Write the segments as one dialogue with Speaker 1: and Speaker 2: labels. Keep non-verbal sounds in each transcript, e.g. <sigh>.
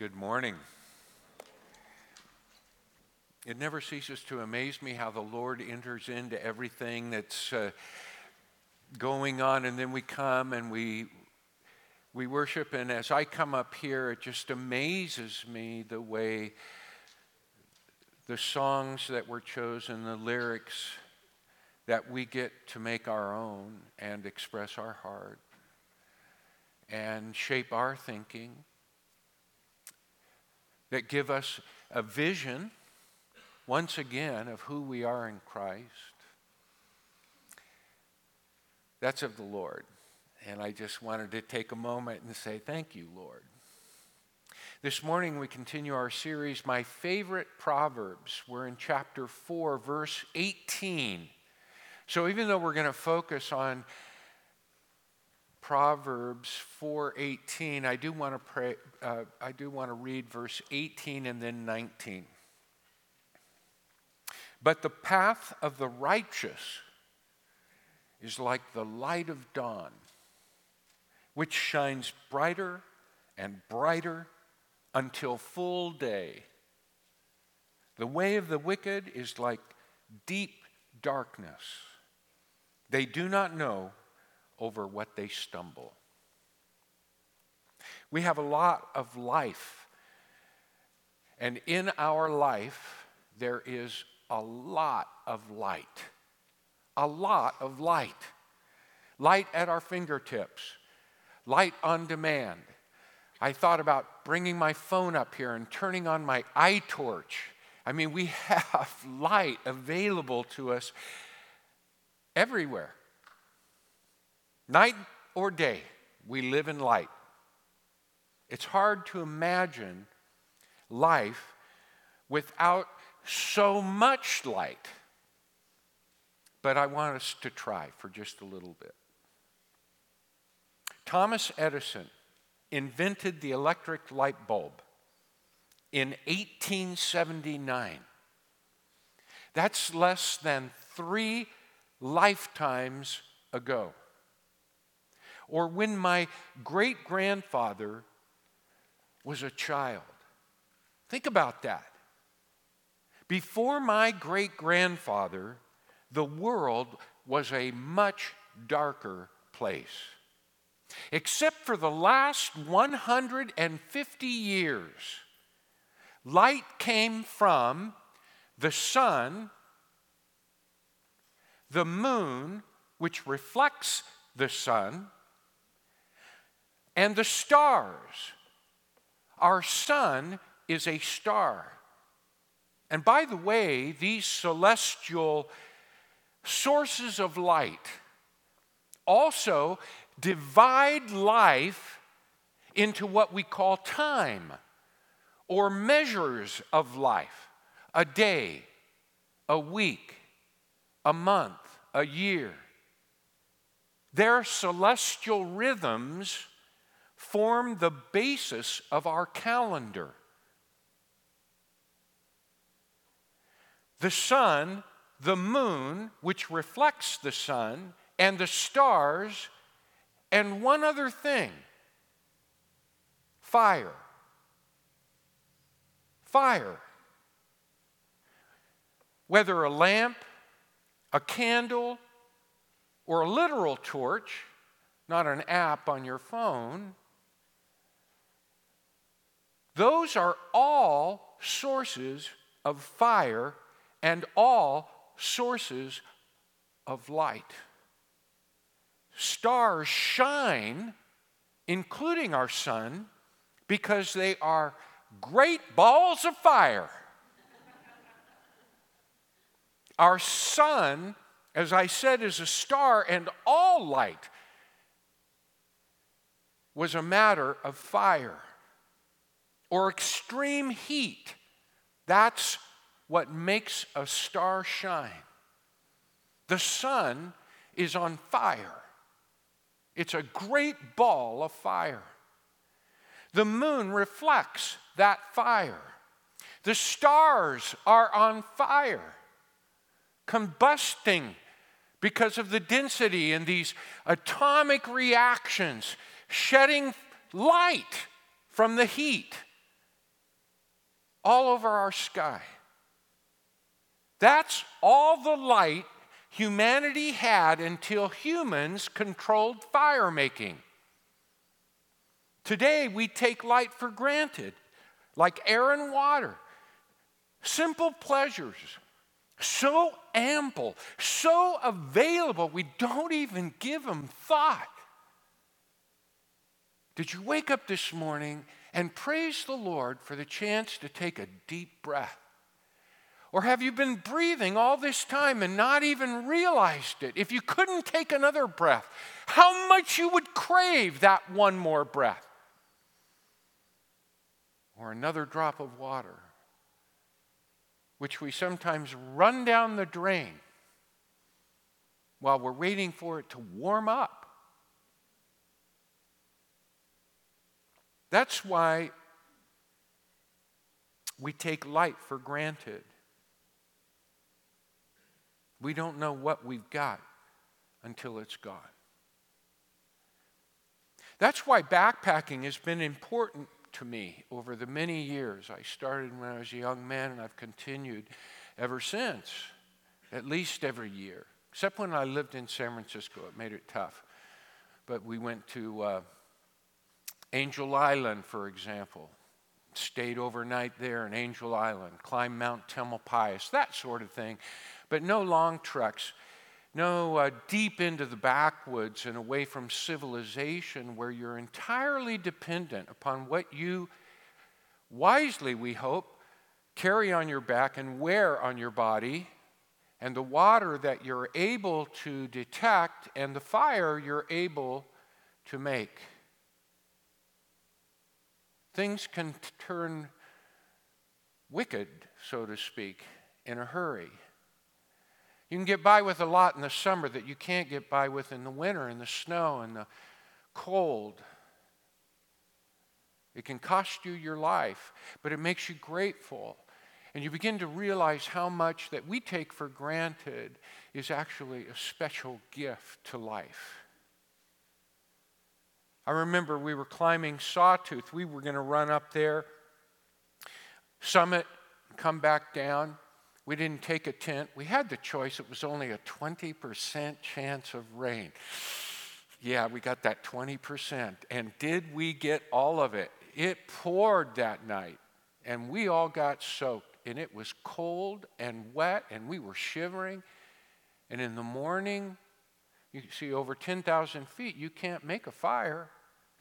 Speaker 1: Good morning. It never ceases to amaze me how the Lord enters into everything that's uh, going on, and then we come and we we worship. And as I come up here, it just amazes me the way the songs that were chosen, the lyrics that we get to make our own and express our heart and shape our thinking that give us a vision, once again, of who we are in Christ. That's of the Lord. And I just wanted to take a moment and say, Thank you, Lord. This morning we continue our series, My Favorite Proverbs. We're in chapter 4, verse 18. So even though we're going to focus on Proverbs 4:18, I do want to pray uh, I do want to read verse 18 and then 19. But the path of the righteous is like the light of dawn, which shines brighter and brighter until full day. The way of the wicked is like deep darkness. They do not know over what they stumble. We have a lot of life. And in our life, there is a lot of light. A lot of light. Light at our fingertips, light on demand. I thought about bringing my phone up here and turning on my iTorch. I mean, we <laughs> have light available to us everywhere. Night or day, we live in light. It's hard to imagine life without so much light. But I want us to try for just a little bit. Thomas Edison invented the electric light bulb in 1879. That's less than three lifetimes ago or when my great grandfather was a child. Think about that. Before my great grandfather, the world was a much darker place. Except for the last 150 years, light came from the sun, the moon, which reflects the sun, and the stars. Our sun is a star. And by the way, these celestial sources of light also divide life into what we call time or measures of life a day, a week, a month, a year. Their celestial rhythms form the basis of our calendar. The sun, the moon, which reflects the sun, and the stars, and one other thing fire. Fire. Whether a lamp, a candle, or a literal torch, not an app on your phone, those are all sources of fire and all sources of light. Stars shine, including our sun, because they are great balls of fire. our sun, as I said, is a star, and all light was a matter of fire or extreme heat. That's what makes a star shine. The sun is on fire, it's a great ball of fire. The moon reflects that fire. The stars are on fire, combusting because of the density and these atomic reactions, shedding light from the heat all over our sky. That's all the light humanity had until humans controlled fire making. Today, we take light for granted, like air and water. Simple pleasures, so ample, so available, we don't even give them thought. Did you wake up this morning and praise the Lord for the chance to take a deep breath? Or have you been breathing all this time and not even realized it? If you couldn't take another breath, how much you would crave that one more breath or another drop of water, which we sometimes run down the drain while we're waiting for it to warm up. That's why we take light for granted. We don't know what we've got until it's gone. That's why backpacking has been important to me over the many years. I started when I was a young man and I've continued ever since, at least every year, except when I lived in San Francisco. It made it tough. But we went to uh, Angel Island, for example, stayed overnight there in Angel Island, climbed Mount Tamalpais, that sort of thing but no long treks, no uh, deep into the backwoods and away from civilization where you're entirely dependent upon what you wisely, we hope, carry on your back and wear on your body, and the water that you're able to detect, and the fire you're able to make. Things can turn wicked, so to speak, in a hurry. You can get by with a lot in the summer that you can't get by with in the winter, in the snow, and the cold. It can cost you your life, but it makes you grateful. And you begin to realize how much that we take for granted is actually a special gift to life. I remember we were climbing Sawtooth. We were going to run up there, summit, come back down. We didn't take a tent. We had the choice. It was only a 20% chance of rain. Yeah, we got that 20%. And did we get all of it? It poured that night, and we all got soaked. And it was cold and wet, and we were shivering. And in the morning, you see, over 10,000 feet, you can't make a fire.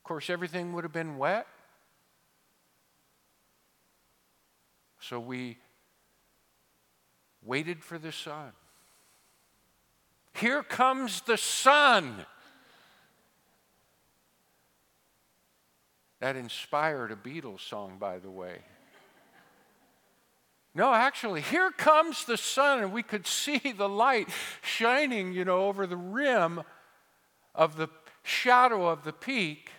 Speaker 1: Course, everything would have been wet. So we waited for the sun. Here comes the sun. That inspired a Beatles song, by the way. No, actually, here comes the sun, and we could <laughs> see the light shining, you know, over the rim of the shadow of the peak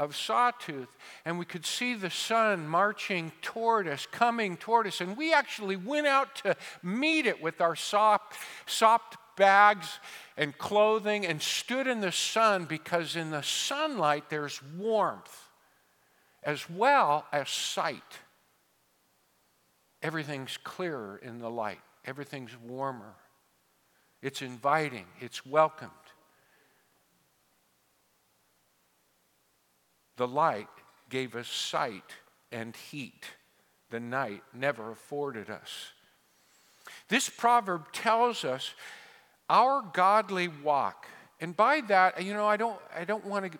Speaker 1: of Sawtooth, and we could see the sun marching toward us, coming toward us. And we actually went out to meet it with our soft bags and clothing and stood in the sun because in the sunlight there's warmth as well as sight. Everything's clearer in the light, everything's warmer. It's inviting, it's welcomed. The light gave us sight and heat the night never afforded us. This proverb tells us our godly walk. And by that, you know, I don't, I don't want to.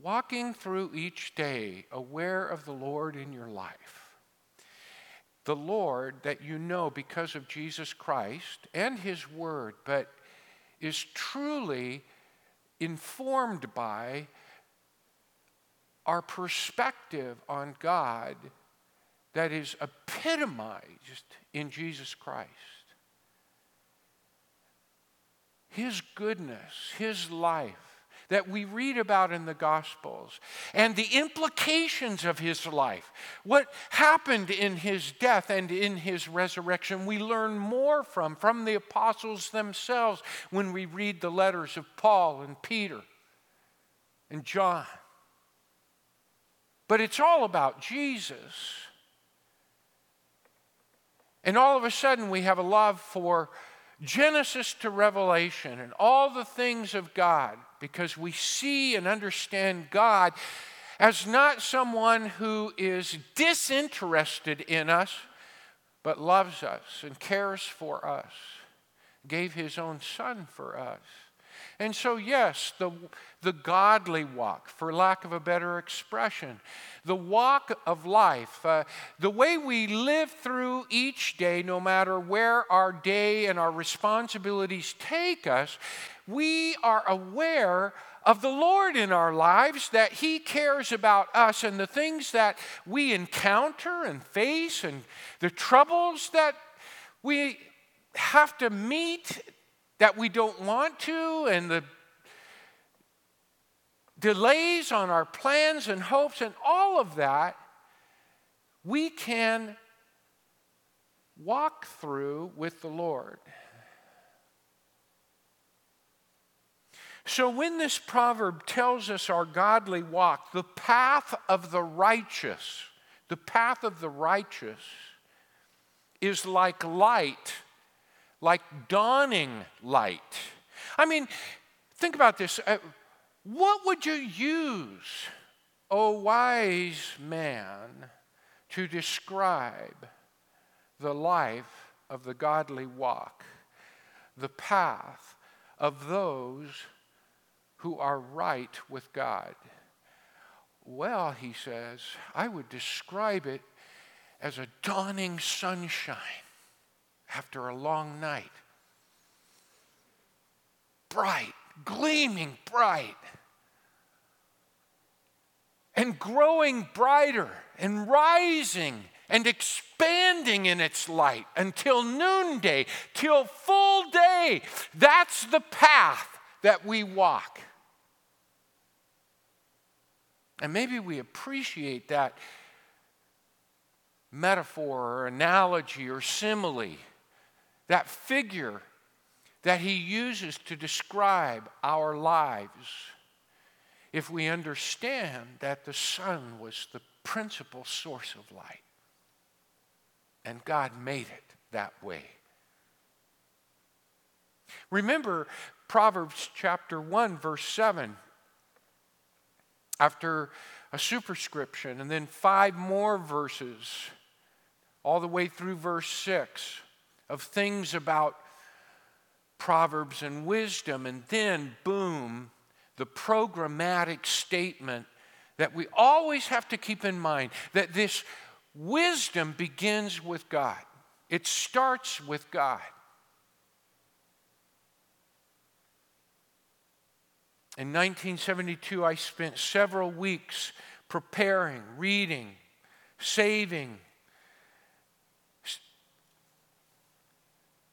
Speaker 1: Walking through each day, aware of the Lord in your life. The Lord that you know because of Jesus Christ and His Word, but is truly informed by our perspective on God that is epitomized in Jesus Christ. His goodness, His life that we read about in the Gospels and the implications of his life. What happened in his death and in his resurrection, we learn more from, from the apostles themselves when we read the letters of Paul and Peter and John. but it's all about Jesus. And all of a sudden, we have a love for Genesis to Revelation and all the things of God because we see and understand God as not someone who is disinterested in us, but loves us and cares for us, gave his own son for us. And so, yes, the, the godly walk, for lack of a better expression, the walk of life, uh, the way we live through each day, no matter where our day and our responsibilities take us, we are aware of the Lord in our lives, that He cares about us and the things that we encounter and face and the troubles that we have to meet that we don't want to and the delays on our plans and hopes and all of that, we can walk through with the Lord. So, when this proverb tells us our godly walk, the path of the righteous, the path of the righteous is like light like dawning light. I mean, think about this. Uh, what would you use, O wise man, to describe the life of the godly walk, the path of those who are right with God? Well, he says, I would describe it as a dawning sunshine after a long night. Bright, gleaming bright, and growing brighter and rising and expanding in its light until noonday, till full day. That's the path that we walk. And maybe we appreciate that metaphor or analogy or simile that figure that he uses to describe our lives, if we understand that the sun was the principal source of light and God made it that way. Remember Proverbs chapter 1, verse 7. After a superscription, and then five more verses, all the way through verse 6 of things about Proverbs and wisdom, and then, boom, the programmatic statement that we always have to keep in mind that this wisdom begins with God, it starts with God. In 1972, I spent several weeks preparing, reading, saving,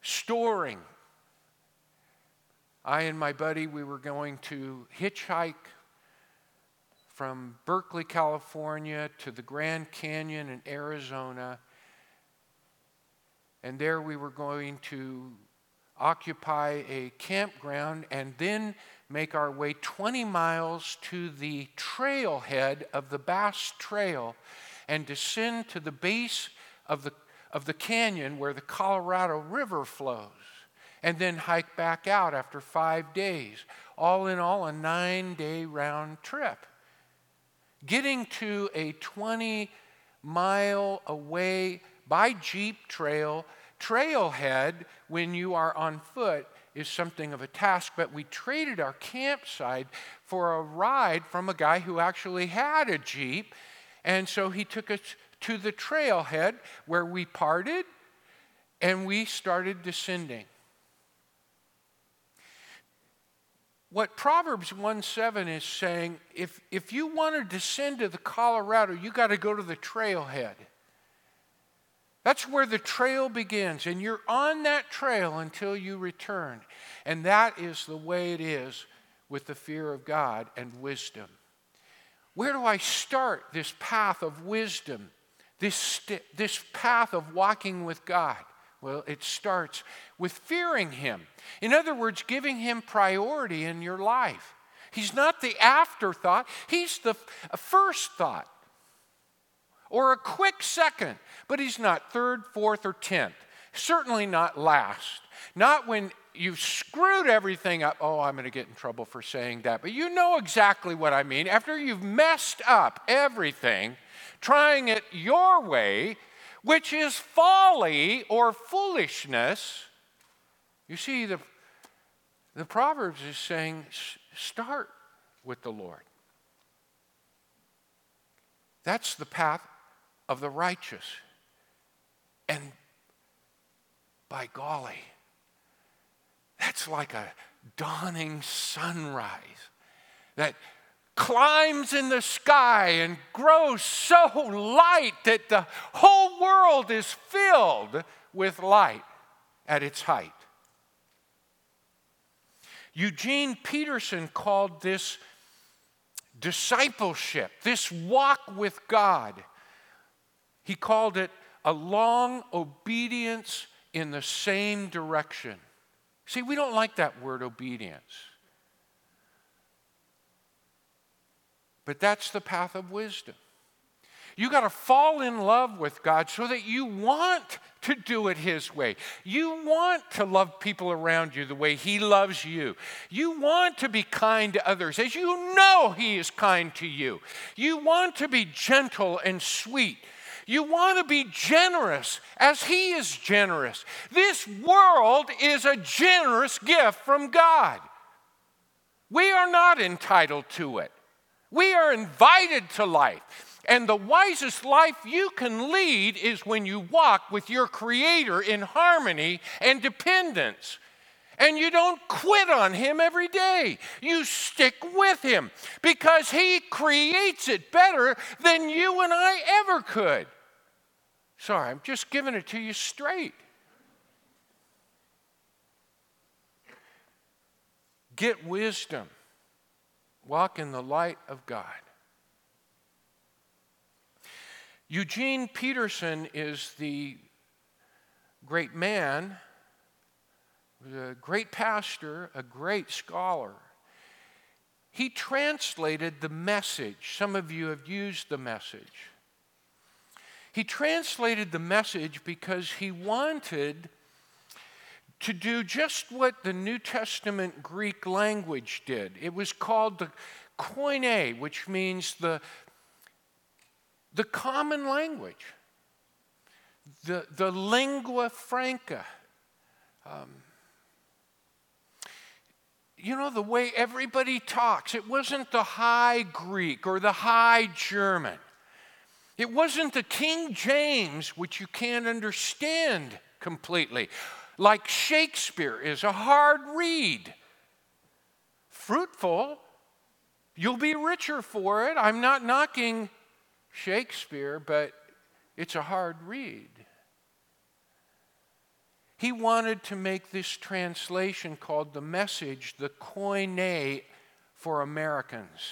Speaker 1: storing. I and my buddy, we were going to hitchhike from Berkeley, California to the Grand Canyon in Arizona. And there we were going to occupy a campground and then make our way 20 miles to the trailhead of the Bass Trail and descend to the base of the of the canyon where the Colorado River flows, and then hike back out after five days. All in all, a nine day round trip. Getting to a 20 mile away by Jeep trail, trailhead when you are on foot is something of a task, but we traded our campsite for a ride from a guy who actually had a Jeep. And so he took us to the trailhead where we parted and we started descending. What Proverbs 1 7 is saying, if, if you want to descend to the Colorado, you got to go to the trailhead. That's where the trail begins, and you're on that trail until you return. And that is the way it is with the fear of God and wisdom. Where do I start this path of wisdom? This, st- this path of walking with God? Well, it starts with fearing Him. In other words, giving Him priority in your life. He's not the afterthought, He's the f- first thought. or a quick second, but he's not third, fourth, or tenth. Certainly not last. Not when you've screwed everything up. Oh, I'm going to get in trouble for saying that. But you know exactly what I mean. After you've messed up everything, trying it your way, which is folly or foolishness, you see, the, the Proverbs is saying start with the Lord. That's the path of the righteous. And by golly, that's like a dawning sunrise that climbs in the sky and grows so light that the whole world is filled with light at its height. Eugene Peterson called this discipleship, this walk with God, he called it a long obedience in the same direction. See, we don't like that word obedience. But that's the path of wisdom. You got to fall in love with God so that you want to do it His way. You want to love people around you the way He loves you. You want to be kind to others as you know He is kind to you. You want to be gentle and sweet. You want to be generous as He is generous. This world is a generous gift from God. We are not entitled to it. We are invited to life. And the wisest life you can lead is when you walk with your Creator in harmony and dependence. And you don't quit on Him every day. You stick with Him because He creates it better than you and I ever could. Sorry, I'm just giving it to you straight. Get wisdom. Walk in the light of God. Eugene Peterson is the great man, a great pastor, a great scholar. He translated the message. Some of you have used the message. He translated the message because he wanted to do just what the New Testament Greek language did. It was called the koine, which means the, the common language, the, the lingua franca. Um, you know, the way everybody talks. It wasn't the high Greek or the high German. It wasn't the King James, which you can't understand completely like Shakespeare is a hard read. Fruitful, you'll be richer for it. I'm not knocking Shakespeare, but it's a hard read. He wanted to make this translation called the message the koine for Americans.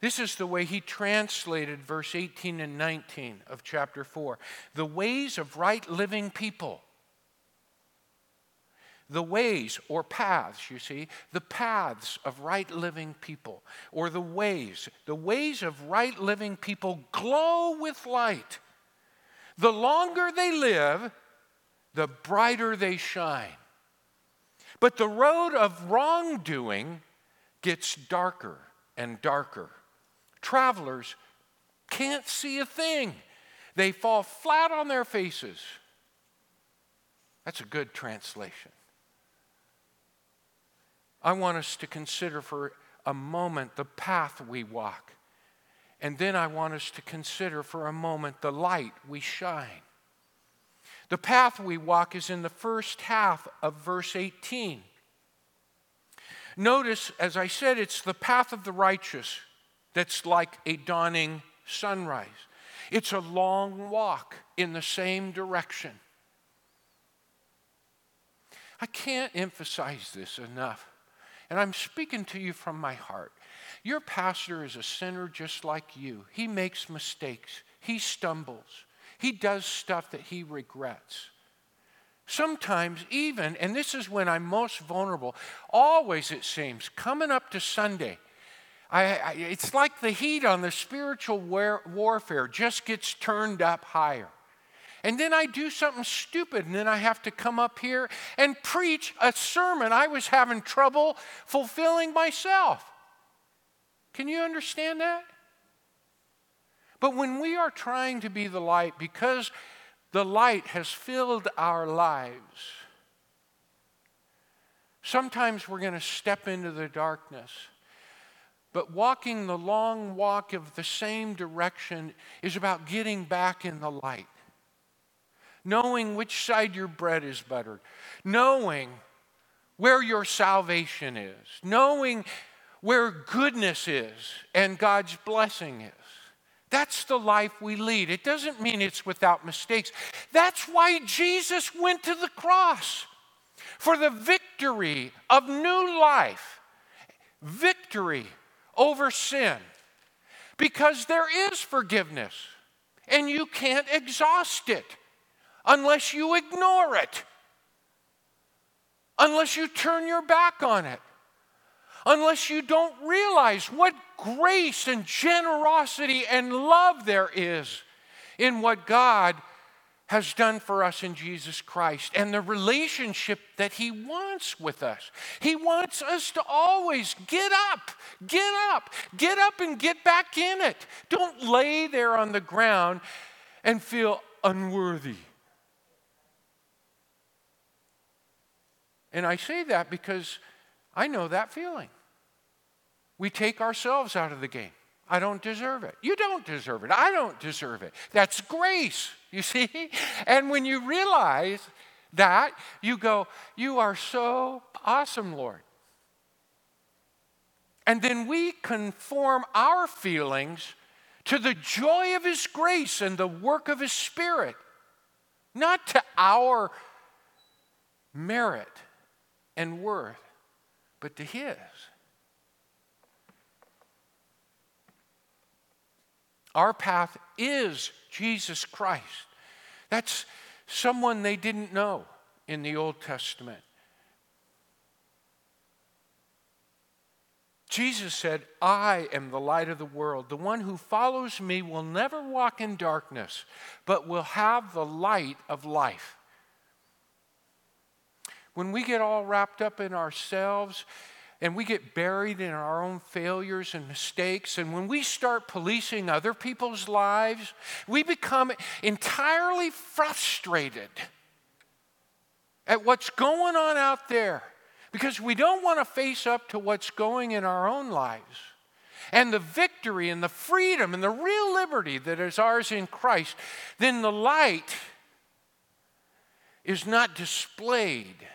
Speaker 1: This is the way he translated verse 18 and 19 of chapter 4 the ways of right living people. The ways or paths, you see, the paths of right living people, or the ways, the ways of right living people glow with light. The longer they live, the brighter they shine. But the road of wrongdoing gets darker and darker travelers can't see a thing. They fall flat on their faces. That's a good translation. I want us to consider for a moment the path we walk. And then I want us to consider for a moment the light we shine. The path we walk is in the first half of verse 18. Notice, as I said, it's the path of the righteous that's like a dawning sunrise. It's a long walk in the same direction. I can't emphasize this enough. And I'm speaking to you from my heart. Your pastor is a sinner just like you. He makes mistakes, he stumbles, he does stuff that he regrets. Sometimes, even, and this is when I'm most vulnerable, always it seems, coming up to Sunday, I, I, it's like the heat on the spiritual war, warfare just gets turned up higher. And then I do something stupid, and then I have to come up here and preach a sermon I was having trouble fulfilling myself. Can you understand that? But when we are trying to be the light, because the light has filled our lives, sometimes we're going to step into the darkness. But walking the long walk of the same direction is about getting back in the light knowing which side your bread is buttered, knowing where your salvation is, knowing where goodness is and God's blessing is. That's the life we lead. It doesn't mean it's without mistakes. That's why Jesus went to the cross for the victory of new life, victory over sin. Because there is forgiveness, and you can't exhaust it unless you ignore it, unless you turn your back on it, unless you don't realize what grace and generosity and love there is in what God has done for us in Jesus Christ and the relationship that He wants with us. He wants us to always get up, get up, get up and get back in it. Don't lay there on the ground and feel unworthy. And I say that because I know that feeling. We take ourselves out of the game. I don't deserve it. You don't deserve it. I don't deserve it. That's grace, you see? <laughs> And when you realize that, you go, You are so awesome, Lord. And then we conform our feelings to the joy of His grace and the work of His Spirit, not to our merit and worth, but to His. Our path is Jesus Christ. That's someone they didn't know in the Old Testament. Jesus said, I am the light of the world. The one who follows me will never walk in darkness, but will have the light of life when we get all wrapped up in ourselves and we get buried in our own failures and mistakes, and when we start policing other people's lives, we become entirely frustrated at what's going on out there because we don't want to face up to what's going in our own lives. And the victory and the freedom and the real liberty that is ours in Christ, then the light is not displayed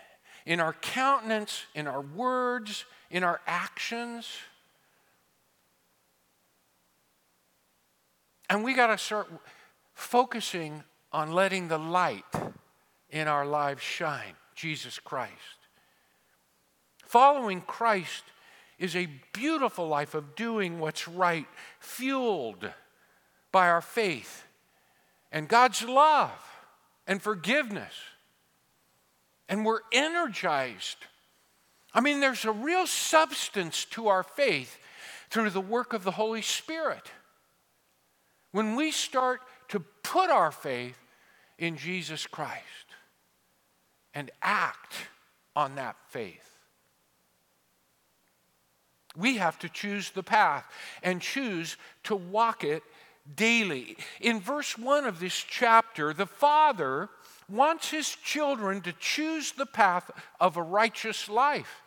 Speaker 1: in our countenance, in our words, in our actions. And we got to start focusing on letting the light in our lives shine Jesus Christ. Following Christ is a beautiful life of doing what's right, fueled by our faith and God's love and forgiveness and we're energized. I mean, there's a real substance to our faith through the work of the Holy Spirit. When we start to put our faith in Jesus Christ and act on that faith. We have to choose the path and choose to walk it daily. In verse 1 of this chapter, the Father wants his children to choose the path of a righteous life,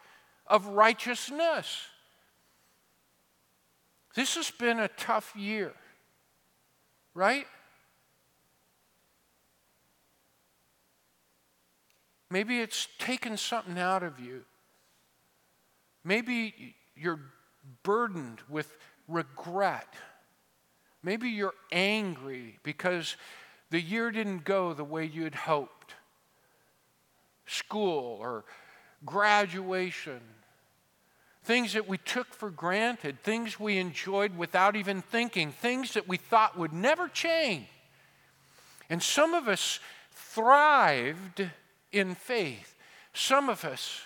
Speaker 1: of righteousness. This has been a tough year, right? Maybe it's taken something out of you. Maybe you're burdened with regret. Maybe you're angry because the year didn't go the way you'd hoped. School or graduation, things that we took for granted, things we enjoyed without even thinking, things that we thought would never change. And some of us thrived in faith, some of us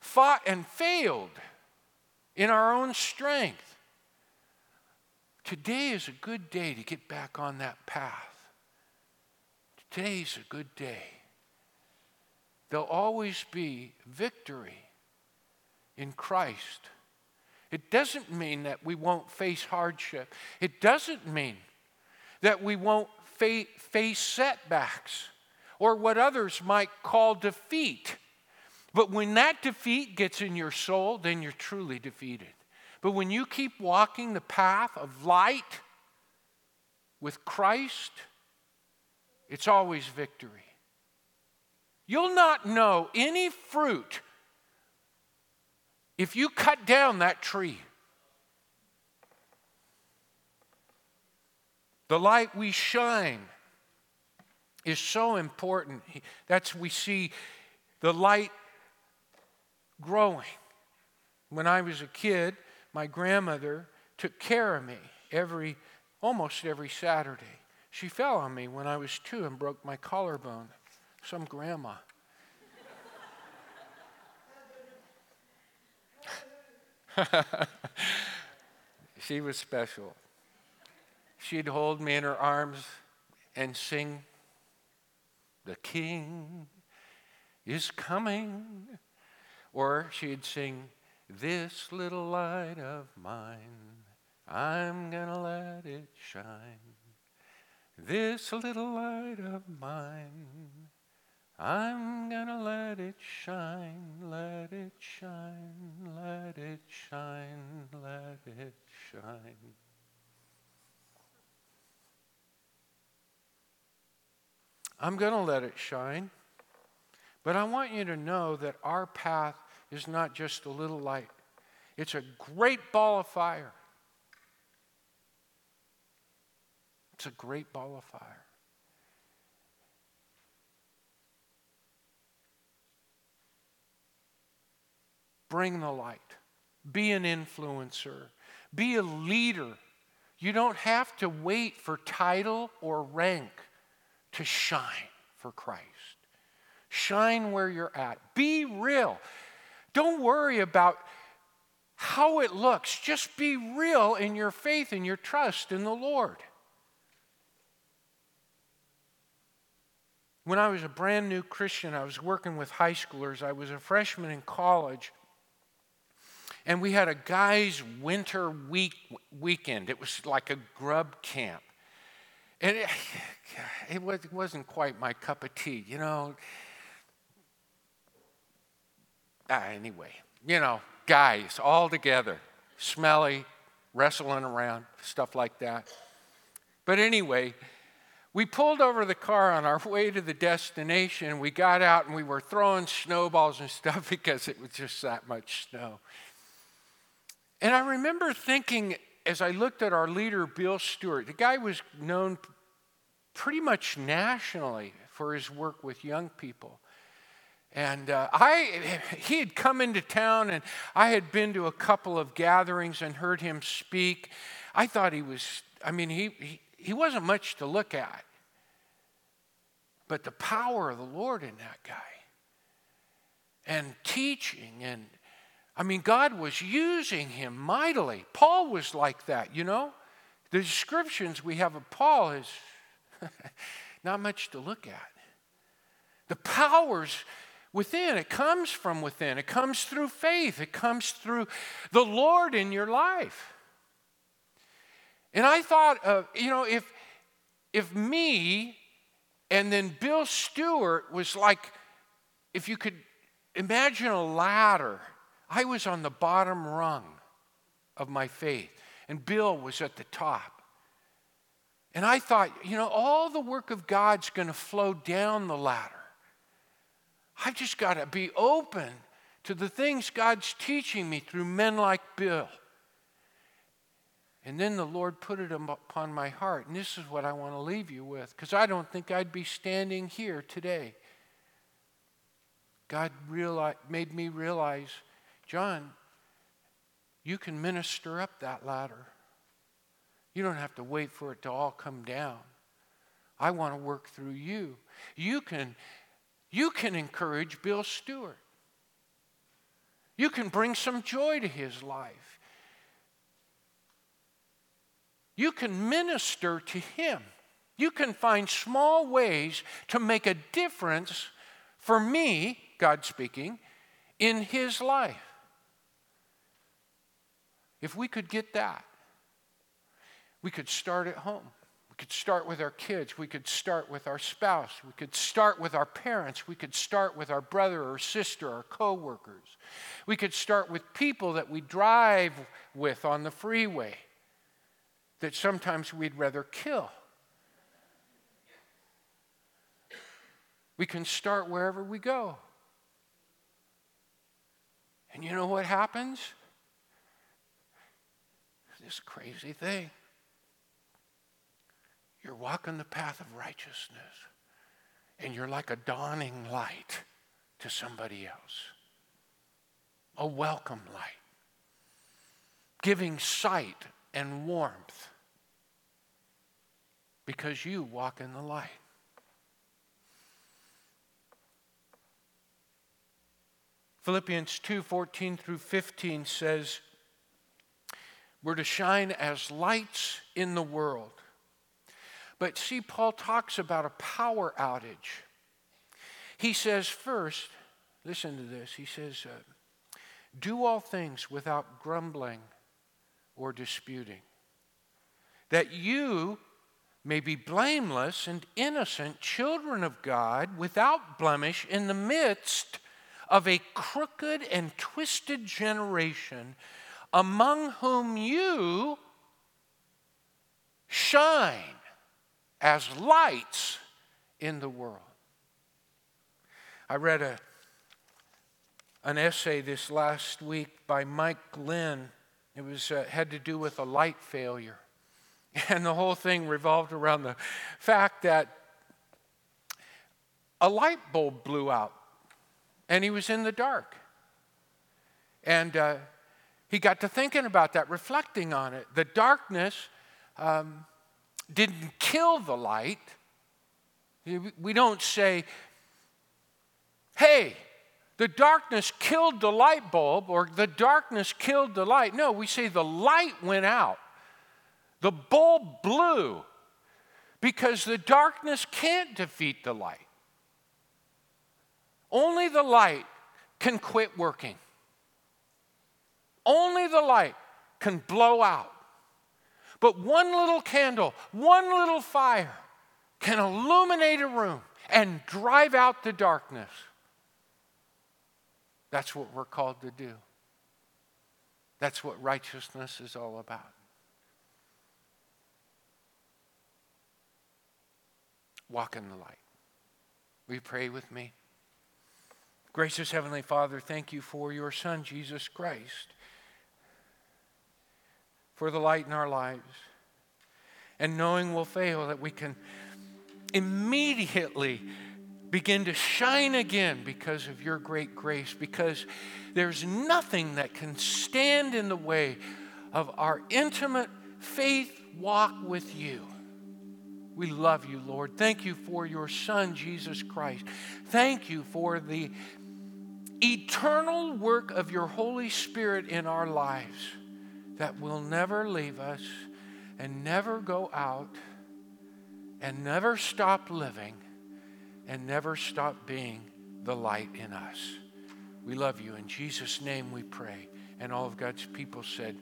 Speaker 1: fought and failed in our own strength. Today is a good day to get back on that path. Today's a good day. There'll always be victory in Christ. It doesn't mean that we won't face hardship. It doesn't mean that we won't fa- face setbacks or what others might call defeat. But when that defeat gets in your soul, then you're truly defeated. But when you keep walking the path of light with Christ, it's always victory. You'll not know any fruit if you cut down that tree. The light we shine is so important. That's we see the light growing. When I was a kid, my grandmother took care of me every almost every Saturday. She fell on me when I was 2 and broke my collarbone. Some grandma. <laughs> she was special. She'd hold me in her arms and sing, The King is coming. Or she'd sing, This little light of mine, I'm gonna let it shine. This little light of mine, I'm gonna let it shine, let it shine, let it shine, let it shine. I'm to let it shine. But I want you to know that our path is not just a little light, it's a great ball of fire. It's a great ball of fire. Bring the light. Be an influencer. Be a leader. You don't have to wait for title or rank to shine for Christ. Shine where you're at. Be real. Don't worry about how it looks. Just be real in your faith and your trust in the Lord. When I was a brand new Christian, I was working with high schoolers. I was a freshman in college. And we had a guy's winter week weekend. It was like a grub camp. And it, <sighs> it, was, it wasn't quite my cup of tea, you know. Ah, anyway, you know, guys all together, smelly, wrestling around, stuff like that. But anyway, we pulled over the car on our way to the destination. We got out and we were throwing snowballs and stuff <laughs> because it was just that much snow. And I remember thinking, as I looked at our leader, Bill Stewart, the guy was known pretty much nationally for his work with young people. And uh, I, <laughs> he had come into town, and I had been to a couple of gatherings and heard him speak. I thought he was, I mean, he, he, he wasn't much to look at. But the power of the Lord in that guy, and teaching, and I mean, God was using him mightily. Paul was like that, you know? The descriptions we have of Paul is <laughs> not much to look at. The powers within. It comes from within. It comes through faith. It comes through the Lord in your life. And I thought, you know, if, if me and then Bill Stewart was like, if you could imagine a ladder, I was on the bottom rung of my faith, and Bill was at the top. And I thought, you know, all the work of God's going to flow down the ladder. I've just got to be open to the things God's teaching me through men like Bill. And then the Lord put it upon my heart. And this is what I want to leave you with, because I don't think I'd be standing here today. God realized, made me realize, John, you can minister up that ladder. You don't have to wait for it to all come down. I want to work through you. You can you can encourage Bill Stewart. You can bring some joy to his life. You can minister to him. You can find small ways to make a difference for me, God speaking, in his life. If we could get that, we could start at home. We could start with our kids. We could start with our spouse. We could start with our parents. We could start with our brother or sister or coworkers. We could start with people that we drive with on the freeway that sometimes we'd rather kill. We can start wherever we go. And you know what happens? This crazy thing. You're walking the path of righteousness, and you're like a dawning light to somebody else, a welcome light, giving sight and warmth because you walk in the light. Philippians 2 14 through 15 says, We're to shine as lights in the world but see, Paul talks about a power outage. He says, first, listen to this. He says, uh, Do all things without grumbling or disputing, that you may be blameless and innocent children of God without blemish in the midst of a crooked and twisted generation among whom you shine as lights in the world. I read a, an essay this last week by Mike Glenn. It was, uh, had to do with a light failure. <laughs> And the whole thing revolved around the fact that a light bulb blew out and he was in the dark. And uh, he got to thinking about that, reflecting on it. The darkness um, didn't kill the light. We don't say, hey, the darkness killed the light bulb or the darkness killed the light. No, we say the light went out. The bulb blew because the darkness can't defeat the light. Only the light can quit working. Only the light can blow out. But one little candle, one little fire can illuminate a room and drive out the darkness. That's what we're called to do. That's what righteousness is all about. Walk in the light. You pray with me? Gracious Heavenly Father, thank you for your Son, Jesus Christ for the light in our lives. And knowing we'll fail, that we can immediately begin to shine again because of your great grace, because there's nothing that can stand in the way of our intimate faith walk with you. We love you, Lord. Thank you for your Son, Jesus Christ. Thank you for the eternal work of your Holy Spirit in our lives that will never leave us and never go out and never stop living and never stop being the light in us. We love you. In Jesus' name we pray. And all of God's people said,